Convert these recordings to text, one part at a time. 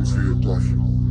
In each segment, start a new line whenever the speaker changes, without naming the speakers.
Honestly, a blessing.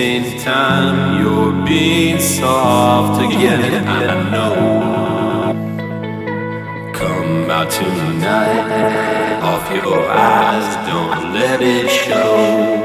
16th time you're being soft again, I know. Come out tonight, off your eyes, don't let it show.